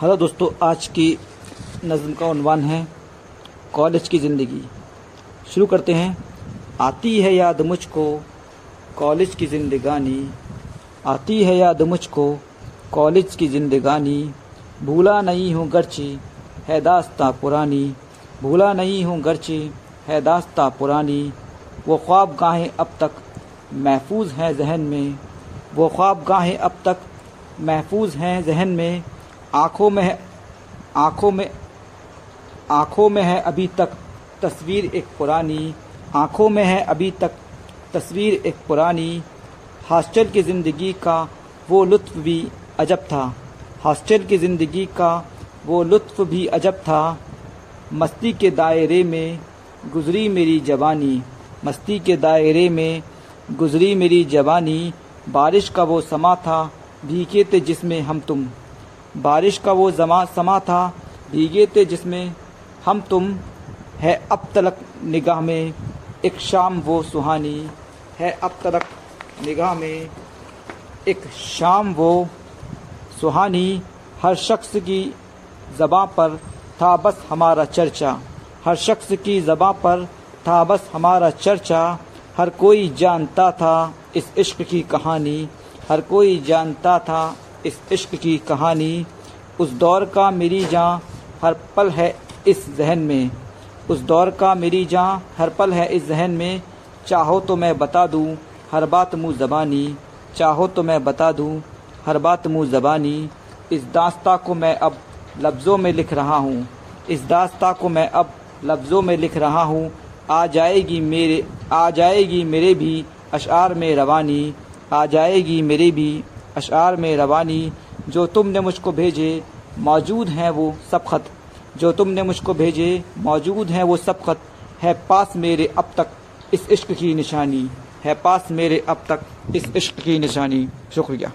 Hello दोस्तों, आज की नज़म का उनवान है कॉलेज की ज़िंदगी। शुरू करते हैं। आती है याद मुझको कॉलेज की ज़िंदगानी। आती है याद मुझको कॉलेज की ज़िंदगानी। भूला नहीं हूँ गर्ची, है दास्ता पुरानी। भूला नहीं हूँ गर्ची, है दास्ता पुरानी। वो ख्वाब गाहें अब तक महफूज हैं जहन में। वो ख्वाब गाहें अब तक महफूज हैं जहन में। आँखों में है, आँखों में आँखों में है अभी तक तस्वीर एक पुरानी, आँखों में है अभी तक तस्वीर एक पुरानी, हॉस्टल की ज़िंदगी का वो लुत्फ़ भी अजब था, हॉस्टल की ज़िंदगी का वो लुत्फ़ भी अजब था, मस्ती के दायरे में गुज़री मेरी जवानी, मस्ती के दायरे में गुज़री मेरी जवानी, बारिश का वो समा था, भीगे थे जिसमें हम तुम बारिश का वो जमा, समा था, भीगे थे जिसमें, हम तुम है अब तलक निगाह में, एक शाम वो सुहानी है अब तलक निगाह में, एक शाम वो सुहानी हर शख्स की ज़बाँ पर था बस हमारा चर्चा, हर शख्स की ज़बाँ पर था बस हमारा चर्चा, हर कोई जानता था इस इश्क की कहानी, हर कोई जानता था इस इश्क की कहानी, उस दौर का मेरी जान हर पल है इस जहन में। उस दौर का मेरी जान हर पल है इस जहन में। चाहो तो मैं बता दूँ हर बात मुँह ज़बानी। चाहो तो मैं बता दूँ हर बात मुँह ज़बानी। इस दास्ता को मैं अब लफ्ज़ों में लिख रहा हूँ। इस दास्ता को मैं अब लफ्ज़ों में लिख रहा हूँ। आ जाएगी मेरे, आ जाएगी मेरे भी अशार में रवानी। आ जाएगी मेरे भी अशार में रवानी, जो तुमने मुझको भेजे, मौजूद हैं वो सब ख़त जो तुमने मुझको भेजे, मौजूद हैं वो सब ख़त है पास मेरे अब तक इस इश्क की निशानी। है पास मेरे अब तक इस इश्क की निशानी। शुक्रिया।